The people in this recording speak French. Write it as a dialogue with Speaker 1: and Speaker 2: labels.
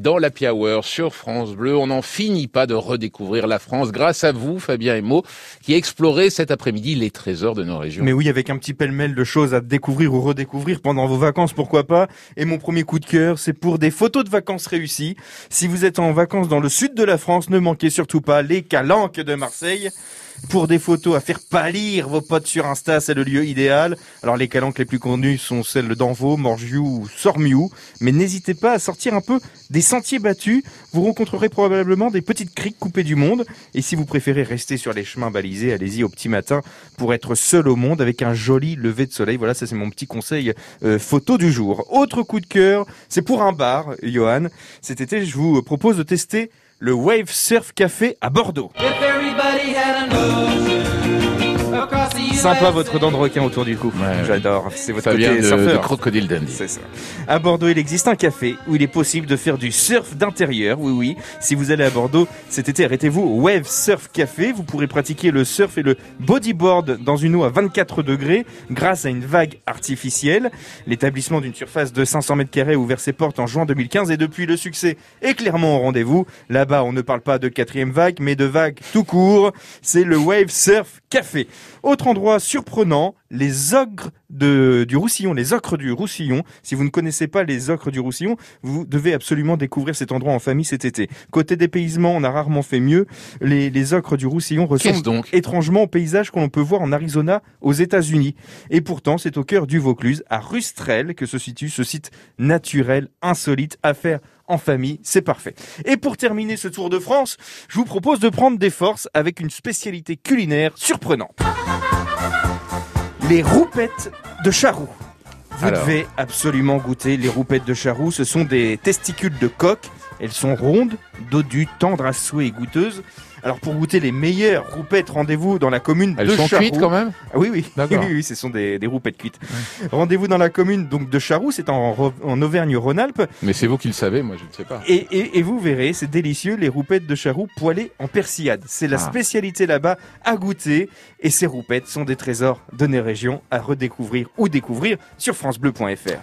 Speaker 1: Dans la Hour sur France Bleu, on n'en finit pas de redécouvrir la France grâce à vous, Fabien Emo, qui explorez cet après-midi les trésors de nos régions.
Speaker 2: Mais oui, avec un petit pêle-mêle de choses à découvrir ou redécouvrir pendant vos vacances, pourquoi pas. Et mon premier coup de cœur, c'est pour des photos de vacances réussies. Si vous êtes en vacances dans le sud de la France, ne manquez surtout pas les calanques de Marseille. Pour des photos à faire pâlir vos potes sur Insta, c'est le lieu idéal. Alors les calanques les plus connues sont celles d'Envaux, Morgiou ou Sormiou. Mais n'hésitez pas à sortir un peu des sentiers battus. Vous rencontrerez probablement des petites criques coupées du monde. Et si vous préférez rester sur les chemins balisés, allez-y au petit matin pour être seul au monde avec un joli lever de soleil. Voilà, ça c'est mon petit conseil euh, photo du jour. Autre coup de cœur, c'est pour un bar, Johan. Cet été, je vous propose de tester le Wave Surf Café à Bordeaux. Sympa votre dent de requin autour du cou. J'adore. C'est votre
Speaker 1: Fabien
Speaker 2: côté
Speaker 1: de,
Speaker 2: surfeur.
Speaker 1: de Crocodile Dundee.
Speaker 2: C'est ça. À Bordeaux, il existe un café où il est possible de faire du surf d'intérieur. Oui, oui. Si vous allez à Bordeaux cet été, arrêtez-vous au Wave Surf Café. Vous pourrez pratiquer le surf et le bodyboard dans une eau à 24 degrés grâce à une vague artificielle. L'établissement d'une surface de 500 mètres carrés a ouvert ses portes en juin 2015 et depuis le succès est clairement au rendez-vous. Là-bas, on ne parle pas de quatrième vague, mais de vague tout court. C'est le Wave Surf Café. Autre endroit surprenant, les ogres de, du Roussillon, les ocres du Roussillon. Si vous ne connaissez pas les ocres du Roussillon, vous devez absolument découvrir cet endroit en famille cet été. Côté dépaysement, on a rarement fait mieux. Les, les ocres du Roussillon ressemblent
Speaker 1: donc?
Speaker 2: étrangement au paysage qu'on peut voir en Arizona, aux États-Unis. Et pourtant, c'est au cœur du Vaucluse, à Rustrel, que se situe ce site naturel, insolite, à faire en famille, c'est parfait. Et pour terminer ce tour de France, je vous propose de prendre des forces avec une spécialité culinaire surprenante. Les roupettes de charroux. Vous
Speaker 1: Alors.
Speaker 2: devez absolument goûter les roupettes de charroux. Ce sont des testicules de coq. Elles sont rondes, dodues, tendres à souhait et goûteuses. Alors pour goûter les meilleures roupettes, rendez-vous dans la commune
Speaker 1: Elles
Speaker 2: de
Speaker 1: sont
Speaker 2: Charroux.
Speaker 1: cuites quand même?
Speaker 2: Ah oui, oui.
Speaker 1: D'accord.
Speaker 2: oui, oui, ce sont des, des roupettes cuites. Rendez-vous dans la commune donc de Charroux, c'est en, en Auvergne-Rhône-Alpes.
Speaker 1: Mais c'est vous qui le savez, moi je ne sais pas.
Speaker 2: Et, et, et vous verrez, c'est délicieux, les roupettes de Charroux poêlées en persillade. C'est la
Speaker 1: Ah.
Speaker 2: spécialité là-bas à goûter. Et ces roupettes sont des trésors de nos régions à redécouvrir ou découvrir sur francebleu.fr.